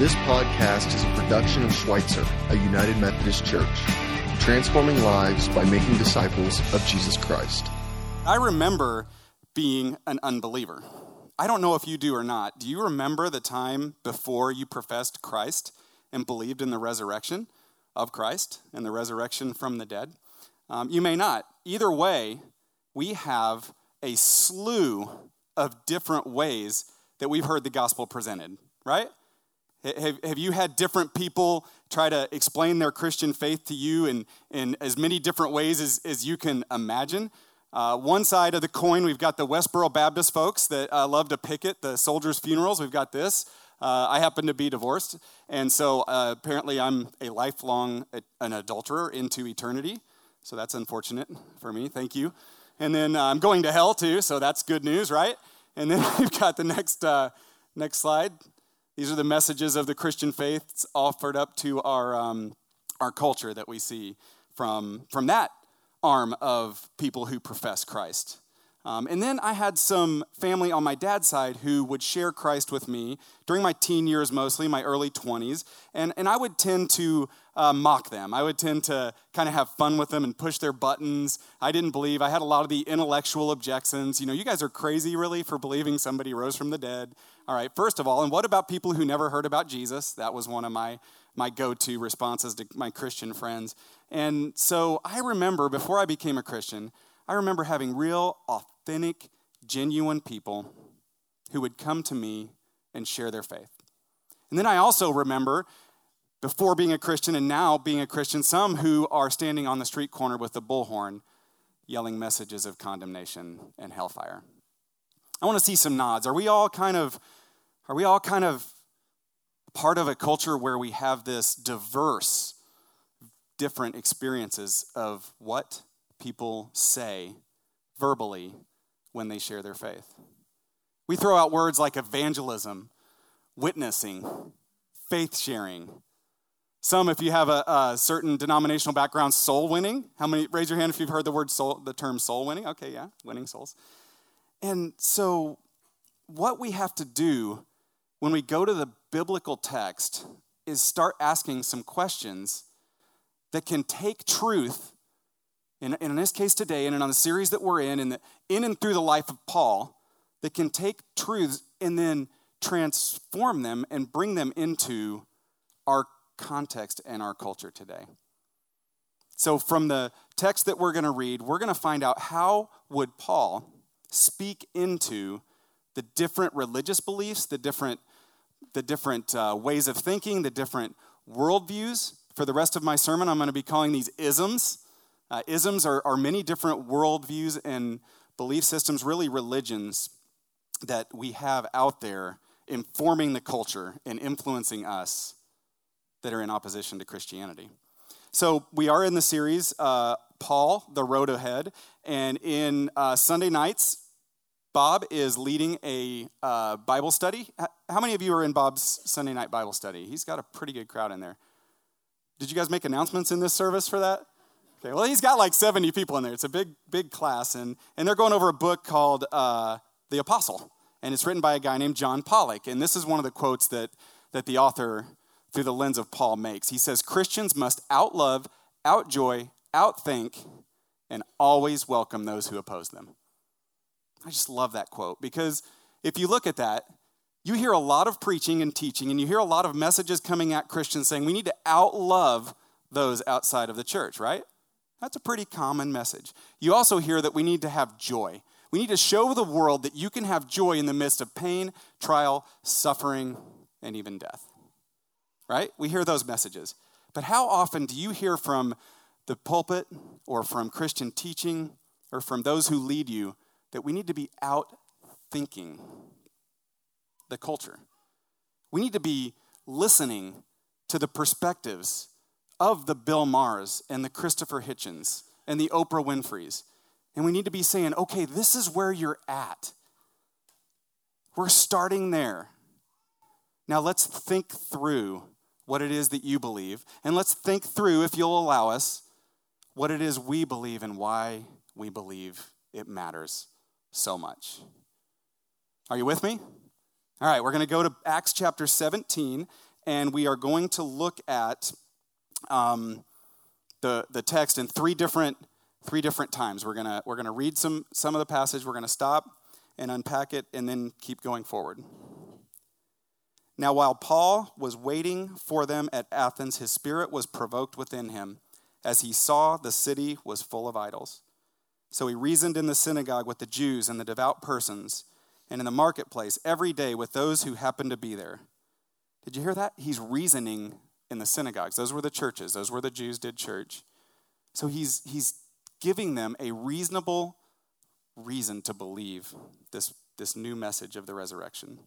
This podcast is a production of Schweitzer, a United Methodist Church, transforming lives by making disciples of Jesus Christ. I remember being an unbeliever. I don't know if you do or not. Do you remember the time before you professed Christ and believed in the resurrection of Christ and the resurrection from the dead? Um, you may not. Either way, we have a slew of different ways that we've heard the gospel presented, right? Have, have you had different people try to explain their Christian faith to you in, in as many different ways as, as you can imagine? Uh, one side of the coin, we've got the Westboro Baptist folks that uh, love to picket the soldiers' funerals. We've got this. Uh, I happen to be divorced, and so uh, apparently I'm a lifelong an adulterer into eternity. So that's unfortunate for me. Thank you. And then uh, I'm going to hell too, so that's good news, right? And then we've got the next uh, next slide. These are the messages of the Christian faith offered up to our, um, our culture that we see from, from that arm of people who profess Christ. Um, and then I had some family on my dad's side who would share Christ with me during my teen years, mostly my early 20s. And, and I would tend to uh, mock them. I would tend to kind of have fun with them and push their buttons. I didn't believe. I had a lot of the intellectual objections. You know, you guys are crazy, really, for believing somebody rose from the dead. All right, first of all, and what about people who never heard about Jesus? That was one of my, my go to responses to my Christian friends. And so I remember before I became a Christian, I remember having real, authentic, genuine people who would come to me and share their faith. And then I also remember, before being a Christian and now being a Christian, some who are standing on the street corner with a bullhorn yelling messages of condemnation and hellfire. I want to see some nods. Are we all kind of are we all kind of part of a culture where we have this diverse different experiences of what people say verbally when they share their faith. We throw out words like evangelism, witnessing, faith sharing. Some, if you have a, a, certain denominational background, soul winning. How many? Raise your hand if you've heard the word soul, the term soul winning. Okay, yeah, winning souls. And so, what we have to do when we go to the biblical text is start asking some questions that can take truth in, in this case today, and in the series that we're in, in, the, in and through the life of Paul, that can take truths and then transform them and bring them into our context and our culture today. So from the text that we're going to read, we're going to find out how would Paul speak into the different religious beliefs, the different, the different uh, ways of thinking, the different worldviews. For the rest of my sermon, I'm going to be calling these isms uh, isms are, are many different worldviews and belief systems, really religions that we have out there informing the culture and influencing us that are in opposition to Christianity. So we are in the series, uh, Paul, the Road Ahead, and in uh, Sunday nights, Bob is leading a uh, Bible study. How many of you are in Bob's Sunday night Bible study? He's got a pretty good crowd in there. Did you guys make announcements in this service for that? Okay, well, he's got like 70 people in there. It's a big, big class. And, and they're going over a book called uh, The Apostle. And it's written by a guy named John Pollock. And this is one of the quotes that, that the author, through the lens of Paul, makes. He says, Christians must outlove, outjoy, outthink, and always welcome those who oppose them. I just love that quote because if you look at that, you hear a lot of preaching and teaching, and you hear a lot of messages coming at Christians saying we need to outlove those outside of the church, right? That's a pretty common message. You also hear that we need to have joy. We need to show the world that you can have joy in the midst of pain, trial, suffering, and even death. Right? We hear those messages. But how often do you hear from the pulpit or from Christian teaching or from those who lead you that we need to be out thinking the culture? We need to be listening to the perspectives of the Bill Mahers and the Christopher Hitchens and the Oprah Winfreys. And we need to be saying, okay, this is where you're at. We're starting there. Now let's think through what it is that you believe. And let's think through, if you'll allow us, what it is we believe and why we believe it matters so much. Are you with me? All right, we're going to go to Acts chapter 17 and we are going to look at um, the, the text in three different, three different times. We're going to we're gonna read some, some of the passage, we're going to stop and unpack it, and then keep going forward. Now, while Paul was waiting for them at Athens, his spirit was provoked within him as he saw the city was full of idols. So he reasoned in the synagogue with the Jews and the devout persons, and in the marketplace every day with those who happened to be there. Did you hear that? He's reasoning in the synagogues. Those were the churches, those were the Jews did church. So he's, he's giving them a reasonable reason to believe this, this new message of the resurrection.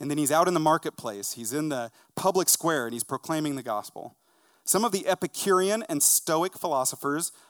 And then he's out in the marketplace, he's in the public square, and he's proclaiming the gospel. Some of the Epicurean and Stoic philosophers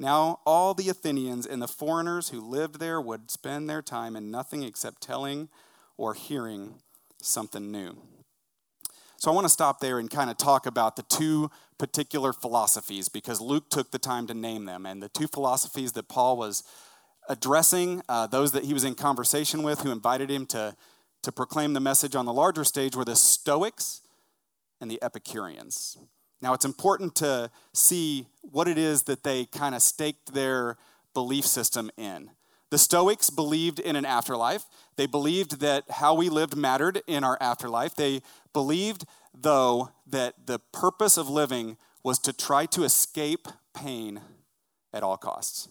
Now, all the Athenians and the foreigners who lived there would spend their time in nothing except telling or hearing something new. So, I want to stop there and kind of talk about the two particular philosophies because Luke took the time to name them. And the two philosophies that Paul was addressing, uh, those that he was in conversation with who invited him to, to proclaim the message on the larger stage, were the Stoics and the Epicureans. Now, it's important to see what it is that they kind of staked their belief system in. The Stoics believed in an afterlife. They believed that how we lived mattered in our afterlife. They believed, though, that the purpose of living was to try to escape pain at all costs.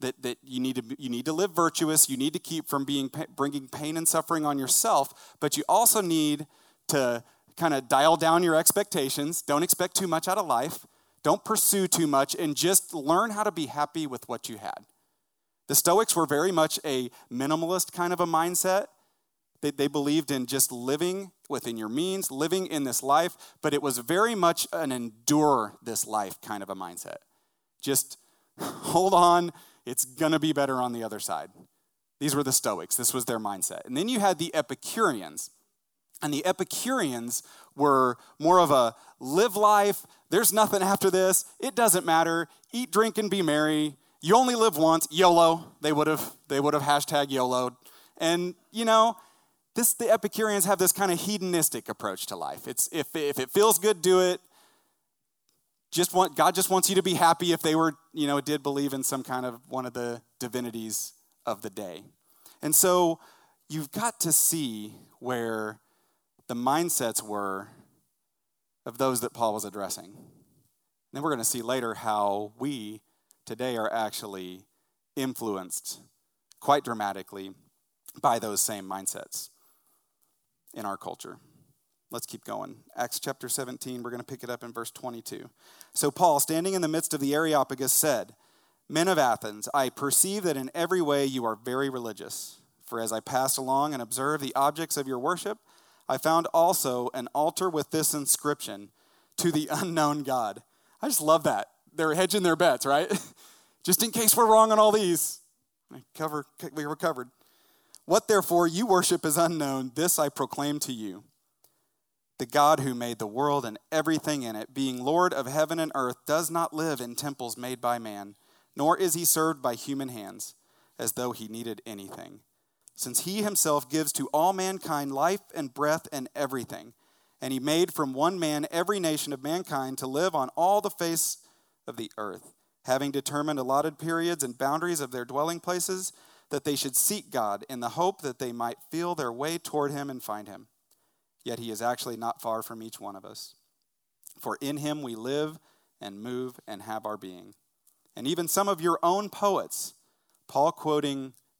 That, that you, need to, you need to live virtuous, you need to keep from being, bringing pain and suffering on yourself, but you also need to kind of dial down your expectations. Don't expect too much out of life. Don't pursue too much and just learn how to be happy with what you had. The Stoics were very much a minimalist kind of a mindset. They, they believed in just living within your means, living in this life, but it was very much an endure this life kind of a mindset. Just hold on, it's gonna be better on the other side. These were the Stoics, this was their mindset. And then you had the Epicureans. And the Epicureans were more of a live life, there's nothing after this, it doesn't matter, eat, drink, and be merry. You only live once, YOLO. They would have they would have hashtag YOLO. And you know, this the Epicureans have this kind of hedonistic approach to life. It's if if it feels good, do it. Just want God just wants you to be happy if they were, you know, did believe in some kind of one of the divinities of the day. And so you've got to see where the mindsets were of those that Paul was addressing. Then we're going to see later how we today are actually influenced quite dramatically by those same mindsets in our culture. Let's keep going. Acts chapter 17, we're going to pick it up in verse 22. So, Paul, standing in the midst of the Areopagus, said, Men of Athens, I perceive that in every way you are very religious. For as I passed along and observed the objects of your worship, I found also an altar with this inscription to the unknown God. I just love that. They're hedging their bets, right? just in case we're wrong on all these. Cover, we were covered. What therefore you worship is unknown, this I proclaim to you. The God who made the world and everything in it, being Lord of heaven and earth, does not live in temples made by man, nor is he served by human hands, as though he needed anything since he himself gives to all mankind life and breath and everything. And he made from one man every nation of mankind to live on all the face of the earth, having determined allotted periods and boundaries of their dwelling places, that they should seek God in the hope that they might feel their way toward him and find him. Yet he is actually not far from each one of us. For in him we live and move and have our being. And even some of your own poets, Paul quoting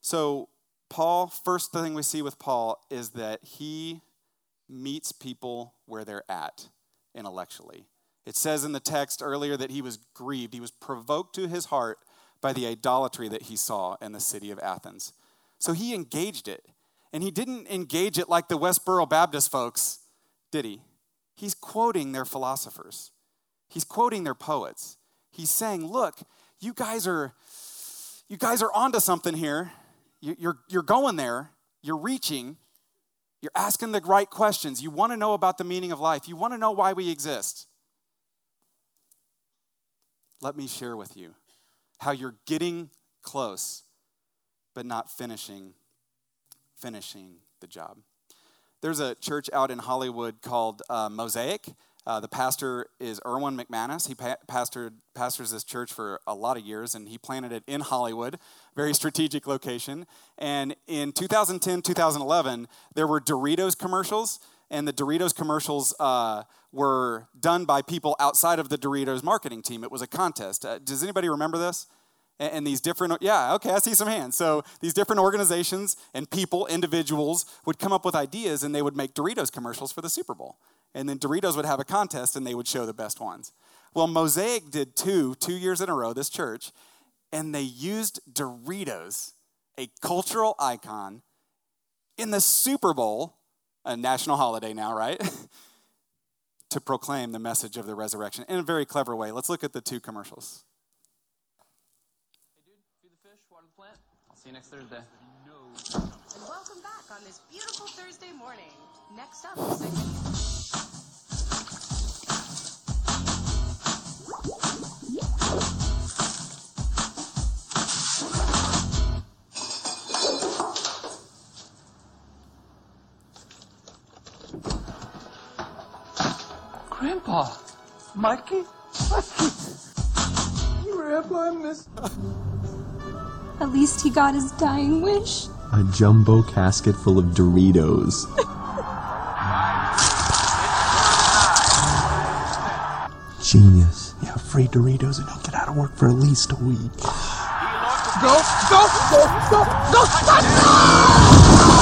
So, Paul, first thing we see with Paul is that he meets people where they're at intellectually. It says in the text earlier that he was grieved, he was provoked to his heart by the idolatry that he saw in the city of Athens. So he engaged it. And he didn't engage it like the Westboro Baptist folks, did he? He's quoting their philosophers, he's quoting their poets. He's saying, look, you guys are you guys are onto something here. You're, you're going there. You're reaching. You're asking the right questions. You want to know about the meaning of life. You want to know why we exist. Let me share with you how you're getting close, but not finishing finishing the job. There's a church out in Hollywood called uh, Mosaic. Uh, the pastor is Erwin McManus. He pa- pastored, pastors this church for a lot of years, and he planted it in Hollywood, very strategic location. And in 2010, 2011, there were Doritos commercials, and the Doritos commercials uh, were done by people outside of the Doritos marketing team. It was a contest. Uh, does anybody remember this? and these different yeah okay i see some hands so these different organizations and people individuals would come up with ideas and they would make doritos commercials for the super bowl and then doritos would have a contest and they would show the best ones well mosaic did two two years in a row this church and they used doritos a cultural icon in the super bowl a national holiday now right to proclaim the message of the resurrection in a very clever way let's look at the two commercials Hey, dude, feed the fish, water the plant. I'll See you next Thursday. And welcome back on this beautiful Thursday morning. Next up, Grandpa! Mikey? Mikey! Grandpa, I miss... At least he got his dying wish. A jumbo casket full of Doritos. Genius. Yeah, free Doritos and he'll get out of work for at least a week. Go, go, go, go, go, Do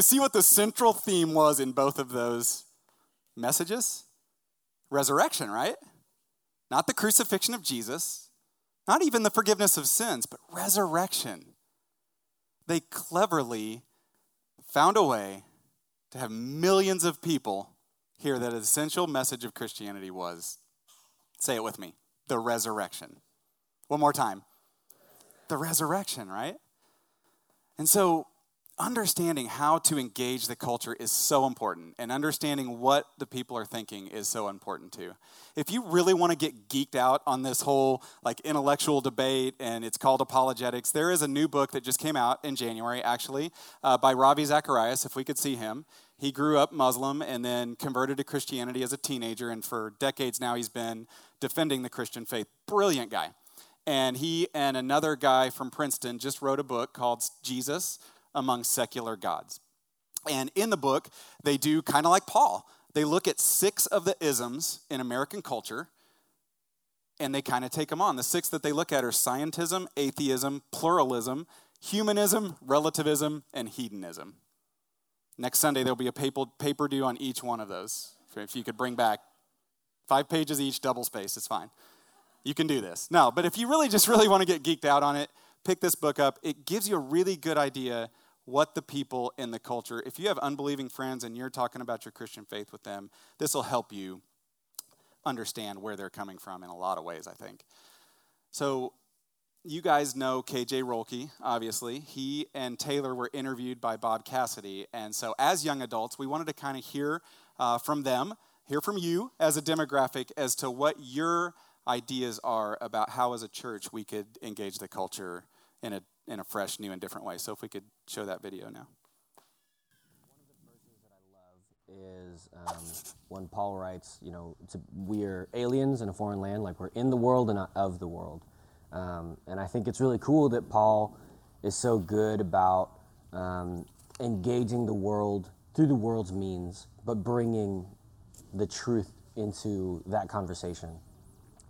you see what the central theme was in both of those messages? Resurrection, right? Not the crucifixion of Jesus, not even the forgiveness of sins, but resurrection. They cleverly found a way to have millions of people hear that essential message of Christianity was say it with me the resurrection. One more time. The resurrection, right? And so understanding how to engage the culture is so important and understanding what the people are thinking is so important too. If you really want to get geeked out on this whole like intellectual debate and it's called apologetics there is a new book that just came out in january actually uh, by ravi zacharias if we could see him. He grew up muslim and then converted to christianity as a teenager and for decades now he's been defending the christian faith. Brilliant guy. And he and another guy from princeton just wrote a book called jesus among secular gods. And in the book, they do kind of like Paul. They look at six of the isms in American culture and they kind of take them on. The six that they look at are scientism, atheism, pluralism, humanism, relativism, and hedonism. Next Sunday, there'll be a paper, paper due on each one of those. If you could bring back five pages each, double space, it's fine. You can do this. No, but if you really just really want to get geeked out on it, pick this book up. It gives you a really good idea what the people in the culture, if you have unbelieving friends and you're talking about your Christian faith with them, this will help you understand where they're coming from in a lot of ways, I think. So, you guys know KJ Rolke, obviously. He and Taylor were interviewed by Bob Cassidy. And so, as young adults, we wanted to kind of hear uh, from them, hear from you as a demographic as to what your ideas are about how, as a church, we could engage the culture in a in a fresh, new, and different way. So if we could show that video now. One of the versions that I love is um, when Paul writes, you know, to, we're aliens in a foreign land, like we're in the world and not of the world. Um, and I think it's really cool that Paul is so good about um, engaging the world through the world's means, but bringing the truth into that conversation.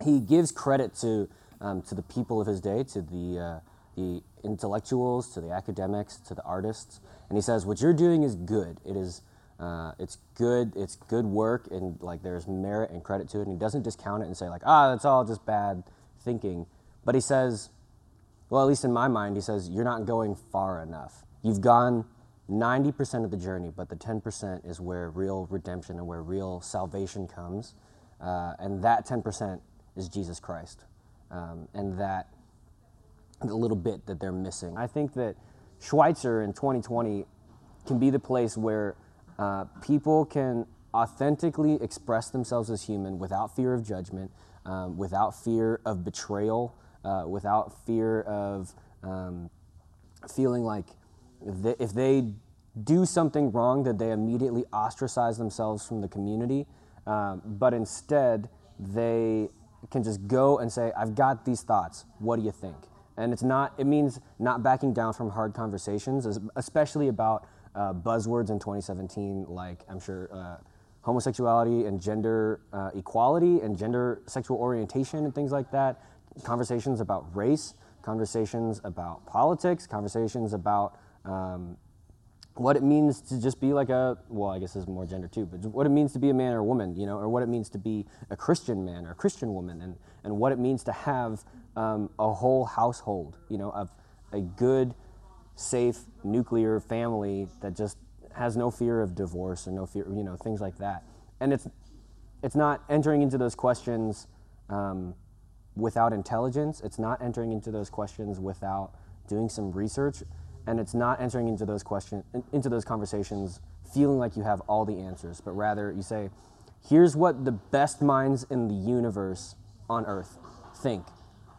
He gives credit to, um, to the people of his day, to the, uh, the intellectuals, to the academics, to the artists, and he says, "What you're doing is good. It is." Uh, it's good. It's good work, and like there's merit and credit to it. And he doesn't discount it and say like, ah, that's all just bad thinking. But he says, well, at least in my mind, he says you're not going far enough. You've gone 90% of the journey, but the 10% is where real redemption and where real salvation comes, uh, and that 10% is Jesus Christ, um, and that the little bit that they're missing. I think that Schweitzer in 2020 can be the place where uh, people can authentically express themselves as human without fear of judgment, um, without fear of betrayal, uh, without fear of um, feeling like if they do something wrong, that they immediately ostracize themselves from the community. Um, but instead, they can just go and say, I've got these thoughts. What do you think? And it's not, it means not backing down from hard conversations, especially about uh, buzzwords in 2017, like I'm sure uh, homosexuality and gender uh, equality and gender sexual orientation and things like that, conversations about race, conversations about politics, conversations about um, what it means to just be like a well i guess there's more gender too but what it means to be a man or a woman you know or what it means to be a christian man or a christian woman and, and what it means to have um, a whole household you know of a good safe nuclear family that just has no fear of divorce or no fear, you know, things like that. And it's it's not entering into those questions um, without intelligence. It's not entering into those questions without doing some research, and it's not entering into those questions into those conversations feeling like you have all the answers, but rather you say, "Here's what the best minds in the universe on Earth think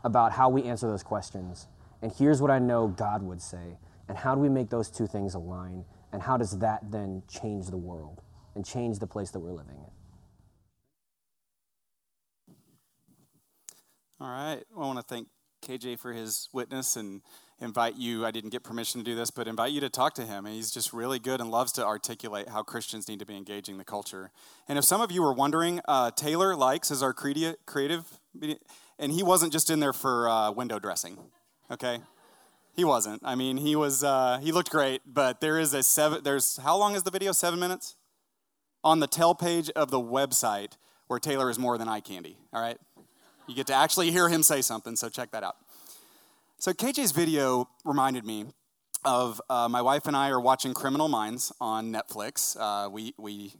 about how we answer those questions." And here's what I know God would say. And how do we make those two things align? And how does that then change the world and change the place that we're living in? All right. Well, I want to thank KJ for his witness and invite you. I didn't get permission to do this, but invite you to talk to him. He's just really good and loves to articulate how Christians need to be engaging the culture. And if some of you were wondering, uh, Taylor Likes is our creative, and he wasn't just in there for uh, window dressing okay? He wasn't. I mean, he was. Uh, he looked great, but there is a seven. There's how long is the video? Seven minutes. On the tell page of the website, where Taylor is more than eye candy. All right, you get to actually hear him say something. So check that out. So KJ's video reminded me of uh, my wife and I are watching Criminal Minds on Netflix. Uh, we we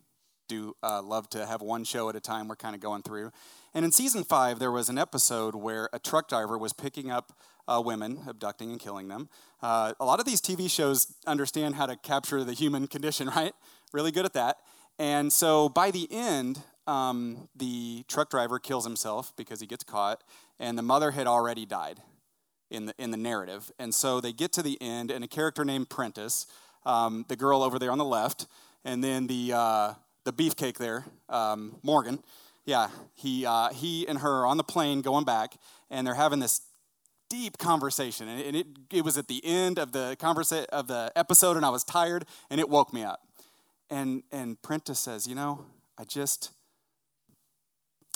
do uh, love to have one show at a time. We're kind of going through, and in season five, there was an episode where a truck driver was picking up uh, women, abducting and killing them. Uh, a lot of these TV shows understand how to capture the human condition, right? Really good at that. And so by the end, um, the truck driver kills himself because he gets caught, and the mother had already died in the, in the narrative. And so they get to the end, and a character named Prentiss, um, the girl over there on the left, and then the, uh, the beefcake there, um, Morgan, yeah, he, uh, he and her are on the plane going back, and they're having this deep conversation. And it, it was at the end of the, conversa- of the episode, and I was tired, and it woke me up. And, and Prentiss says, You know, I just,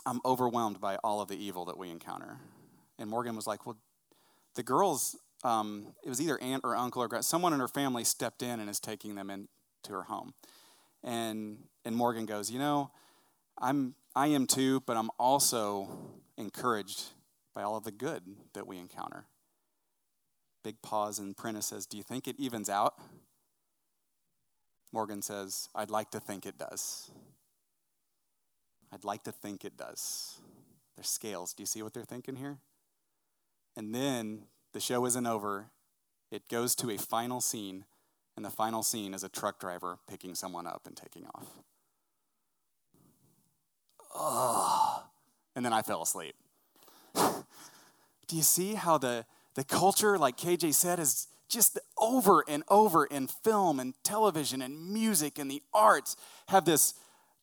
I'm overwhelmed by all of the evil that we encounter. And Morgan was like, Well, the girls, um, it was either aunt or uncle or someone in her family stepped in and is taking them into her home. And, and Morgan goes, You know, I'm, I am too, but I'm also encouraged by all of the good that we encounter. Big pause, and Prentiss says, Do you think it evens out? Morgan says, I'd like to think it does. I'd like to think it does. There's scales. Do you see what they're thinking here? And then the show isn't over. It goes to a final scene, and the final scene is a truck driver picking someone up and taking off. Oh. And then I fell asleep. Do you see how the, the culture, like KJ said, is just over and over in film and television and music and the arts have this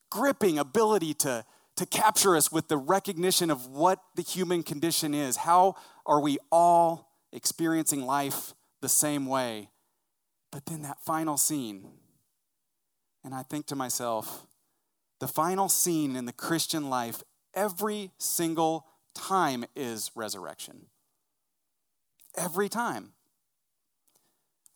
gripping ability to, to capture us with the recognition of what the human condition is. How are we all experiencing life the same way? But then that final scene, and I think to myself, the final scene in the Christian life every single time is resurrection. Every time.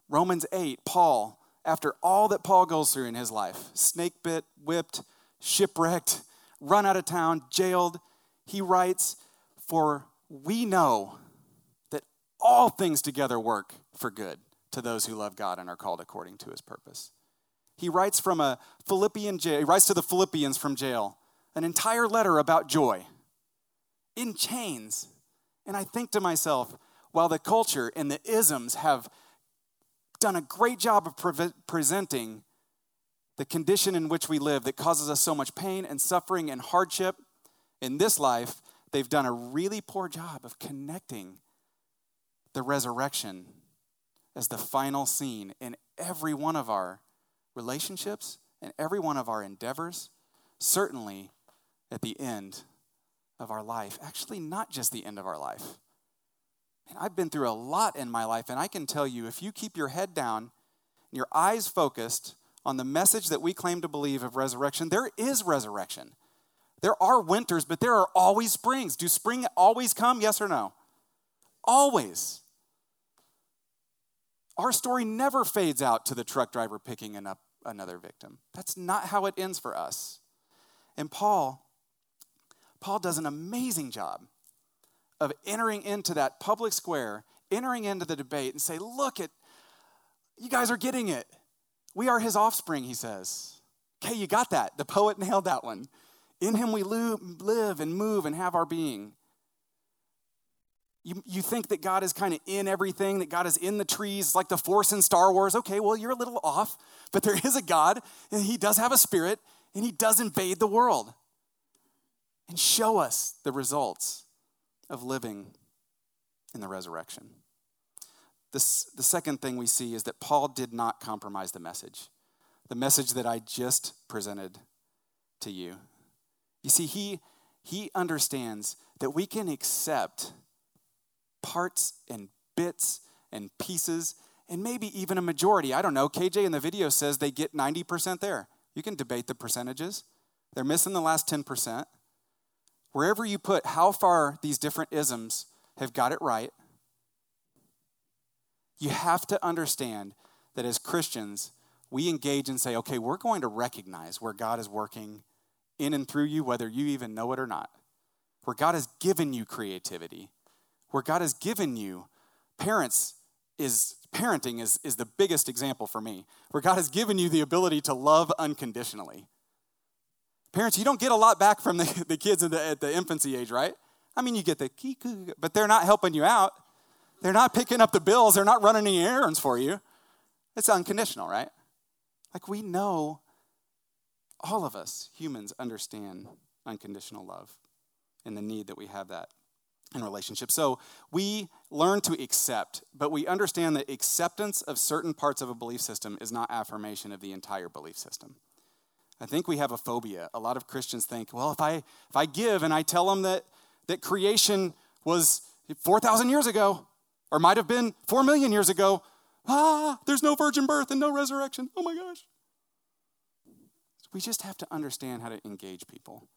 Romans 8, Paul, after all that Paul goes through in his life snake bit, whipped, shipwrecked, run out of town, jailed he writes, For we know that all things together work for good to those who love God and are called according to his purpose. He writes from a Philippian jail, he writes to the Philippians from jail, an entire letter about joy in chains. And I think to myself, while the culture and the isms have done a great job of pre- presenting the condition in which we live that causes us so much pain and suffering and hardship in this life, they've done a really poor job of connecting the resurrection as the final scene in every one of our relationships and every one of our endeavors, certainly at the end of our life. Actually, not just the end of our life. And I've been through a lot in my life, and I can tell you if you keep your head down and your eyes focused on the message that we claim to believe of resurrection, there is resurrection. There are winters, but there are always springs. Do spring always come? Yes or no? Always. Our story never fades out to the truck driver picking up another victim. That's not how it ends for us. And Paul, Paul does an amazing job of entering into that public square, entering into the debate, and say, look at, you guys are getting it. We are his offspring, he says. Okay, you got that. The poet nailed that one. In him we live and move and have our being. You, you think that God is kind of in everything, that God is in the trees, like the Force in Star Wars. Okay, well, you're a little off, but there is a God, and He does have a spirit, and He does invade the world and show us the results of living in the resurrection. This, the second thing we see is that Paul did not compromise the message, the message that I just presented to you. You see, he, he understands that we can accept parts and bits and pieces and maybe even a majority. I don't know. KJ in the video says they get 90% there. You can debate the percentages. They're missing the last 10%. Wherever you put how far these different isms have got it right, you have to understand that as Christians, we engage and say, okay, we're going to recognize where God is working in and through you, whether you even know it or not. Where God has given you creativity, where God has given you parents is parenting is, is the biggest example for me, where God has given you the ability to love unconditionally. Parents, you don't get a lot back from the, the kids the, at the infancy age, right? I mean, you get the kiku, but they're not helping you out. They're not picking up the bills. They're not running any errands for you. It's unconditional, right? Like we know, all of us humans understand unconditional love and the need that we have that in relationships. So we learn to accept, but we understand that acceptance of certain parts of a belief system is not affirmation of the entire belief system. I think we have a phobia. A lot of Christians think, well, if I if I give and I tell them that that creation was 4,000 years ago, or might have been 4 million years ago. Ah, there's no virgin birth and no resurrection. Oh my gosh. We just have to understand how to engage people.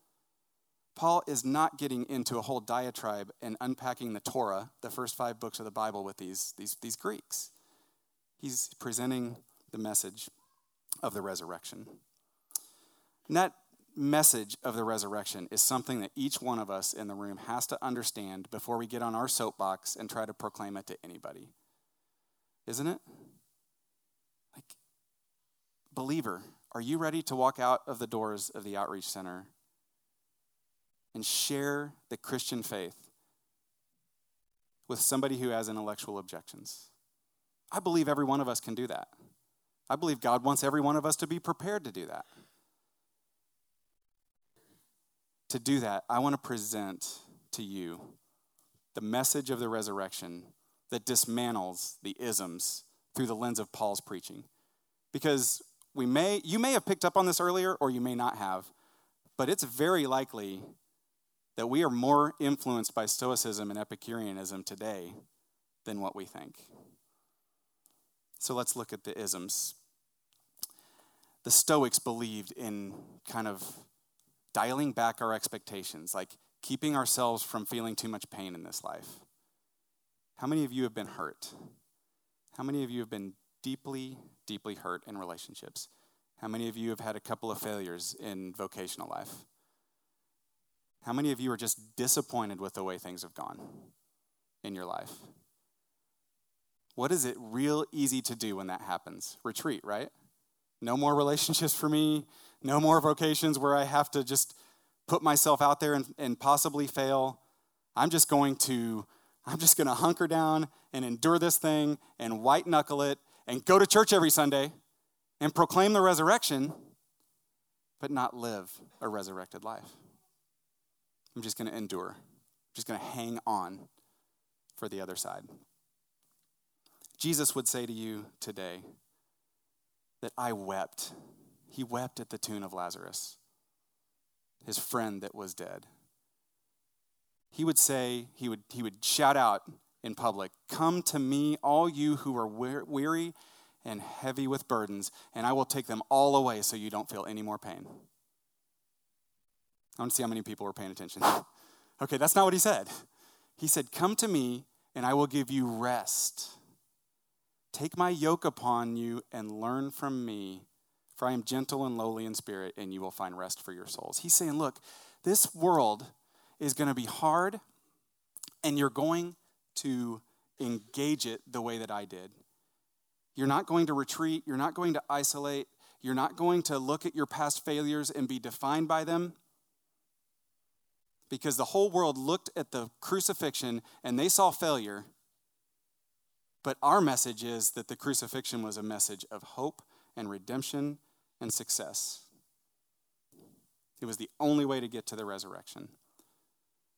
Paul is not getting into a whole diatribe and unpacking the Torah, the first five books of the Bible, with these, these, these Greeks. He's presenting the message of the resurrection. And that message of the resurrection is something that each one of us in the room has to understand before we get on our soapbox and try to proclaim it to anybody. Isn't it? Like, believer, are you ready to walk out of the doors of the outreach center and share the Christian faith with somebody who has intellectual objections? I believe every one of us can do that. I believe God wants every one of us to be prepared to do that to do that, I want to present to you the message of the resurrection that dismantles the isms through the lens of Paul's preaching. Because we may you may have picked up on this earlier or you may not have, but it's very likely that we are more influenced by stoicism and epicureanism today than what we think. So let's look at the isms. The Stoics believed in kind of dialing back our expectations, like keeping ourselves from feeling too much pain in this life. How many of you have been hurt? How many of you have been deeply, deeply hurt in relationships? How many of you have had a couple of failures in vocational life? How many of you are just disappointed with the way things have gone in your life? What is it real easy to do when that happens? Retreat, right? No more relationships for me, no more vocations where I have to just put myself out there and, and possibly fail. I'm just going to I'm just going to hunker down and endure this thing and white knuckle it and go to church every Sunday and proclaim the resurrection, but not live a resurrected life. I'm just going to endure. I'm just going to hang on for the other side. Jesus would say to you today that I wept. He wept at the tomb of Lazarus, his friend that was dead. He would say, he would, he would shout out in public, Come to me, all you who are weary and heavy with burdens, and I will take them all away so you don't feel any more pain. I want to see how many people were paying attention. okay, that's not what he said. He said, Come to me, and I will give you rest. Take my yoke upon you and learn from me, for I am gentle and lowly in spirit, and you will find rest for your souls. He's saying, Look, this world is going to be hard, and you're going to engage it the way that I did. You're not going to retreat, you're not going to isolate, you're not going to look at your past failures and be defined by them. Because the whole world looked at the crucifixion and they saw failure. But our message is that the crucifixion was a message of hope and redemption and success. It was the only way to get to the resurrection.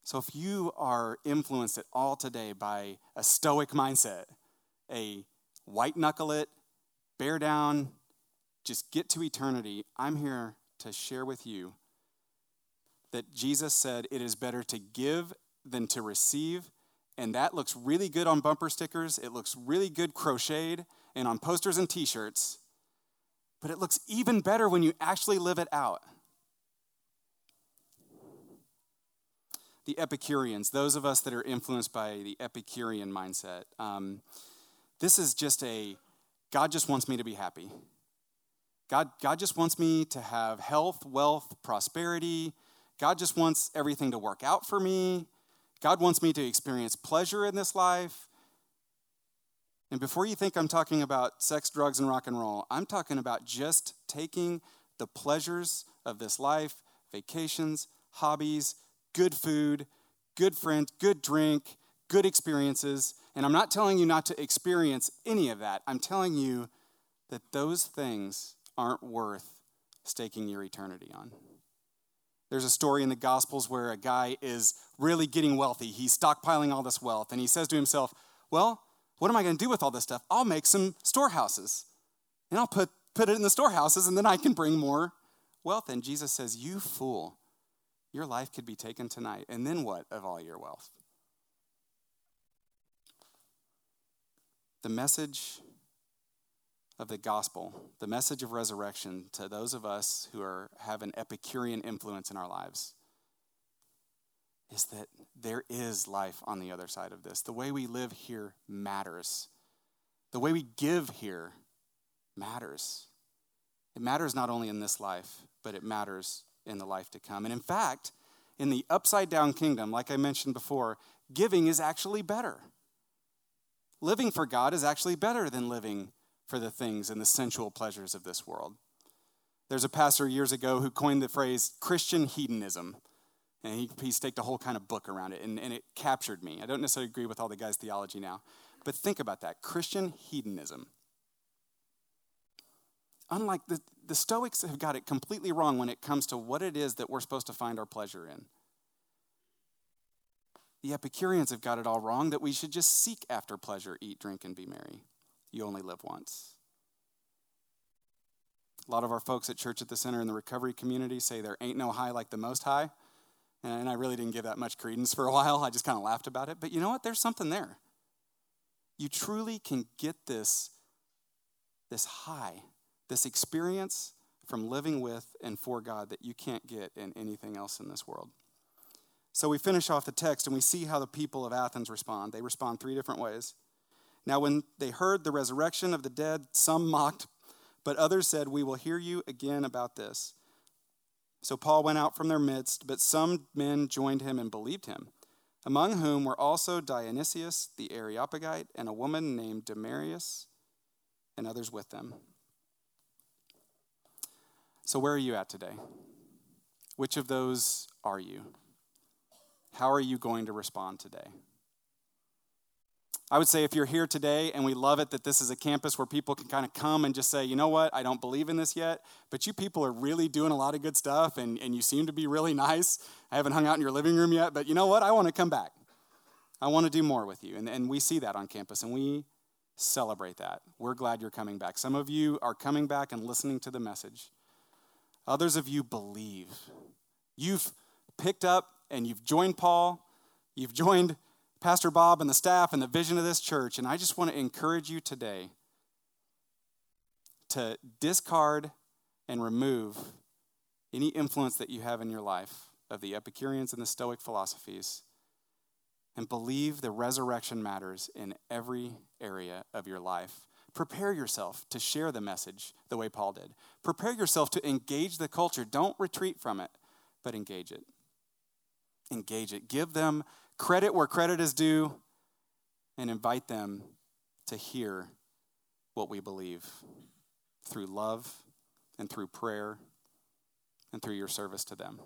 So if you are influenced at all today by a stoic mindset, a white knuckle it, bear down, just get to eternity, I'm here to share with you that Jesus said it is better to give than to receive. And that looks really good on bumper stickers. It looks really good crocheted and on posters and t shirts. But it looks even better when you actually live it out. the Epicureans, those of us that are influenced by the Epicurean mindset. Um, this is just a God just wants me to be happy. God, God just wants me to have health, wealth, prosperity. God just wants everything to work out for me. God wants me to experience pleasure in this life. And before you think I'm talking about sex, drugs, and rock and roll, I'm talking about just taking the pleasures of this life, vacations, hobbies, good food, good friends, good drink, good experiences. And I'm not telling you not to experience any of that. I'm telling you that those things aren't worth staking your eternity on. There's a story in the Gospels where a guy is really getting wealthy. He's stockpiling all this wealth, and he says to himself, Well, what am I going to do with all this stuff? I'll make some storehouses, and I'll put, put it in the storehouses, and then I can bring more wealth. And Jesus says, You fool. Your life could be taken tonight. And then what of all your wealth? The message of the gospel, the message of resurrection to those of us who are, have an Epicurean influence in our lives, is that there is life on the other side of this. The way we live here matters. The way we give here matters. It matters not only in this life, but it matters in the life to come. And in fact, in the upside down kingdom, like I mentioned before, giving is actually better. Living for God is actually better than living for the things and the sensual pleasures of this world. There's a pastor years ago who coined the phrase Christian hedonism. And he, he staked a whole kind of book around it, and, and it captured me. I don't necessarily agree with all the guy's theology now, but think about that Christian hedonism unlike the, the Stoics have got it completely wrong when it comes to what it is that we're supposed to find our pleasure in. the Epicureans have got it all wrong that we should just seek after pleasure, eat, drink, and be merry. You only live once. A lot of our folks at Church at the Center in the recovery community say there ain't no high like the most high. And I really didn't give that much credence for a while. I just kind of laughed about it. But you know what? There's something there. You truly can get this, this high, this experience from living with and for God that you can't get in anything else in this world. So we finish off the text and we see how the people of Athens respond. They respond three different ways. Now, when they heard the resurrection of the dead, some mocked, but others said, We will hear you again about this. So Paul went out from their midst, but some men joined him and believed him, among whom were also Dionysius the Areopagite and a woman named Damaris, and others with them. So, where are you at today? Which of those are you? How are you going to respond today? I would say if you're here today and we love it that this is a campus where people can kind of come and just say, you know what, I don't believe in this yet, but you people are really doing a lot of good stuff and, and you seem to be really nice. I haven't hung out in your living room yet, but you know what, I want to come back. I want to do more with you. And, and we see that on campus and we celebrate that. We're glad you're coming back. Some of you are coming back and listening to the message, others of you believe. You've picked up and you've joined Paul, you've joined Pastor Bob and the staff and the vision of this church. And I just want to encourage you today to discard and remove any influence that you have in your life of the Epicureans and the Stoic philosophies and believe the resurrection matters in every area of your life. Prepare yourself to share the message the way Paul did. Prepare yourself to engage the culture. Don't retreat from it, but engage it. Engage it. Give them credit where credit is due, and invite them to hear what we believe through love and through prayer and through your service to them.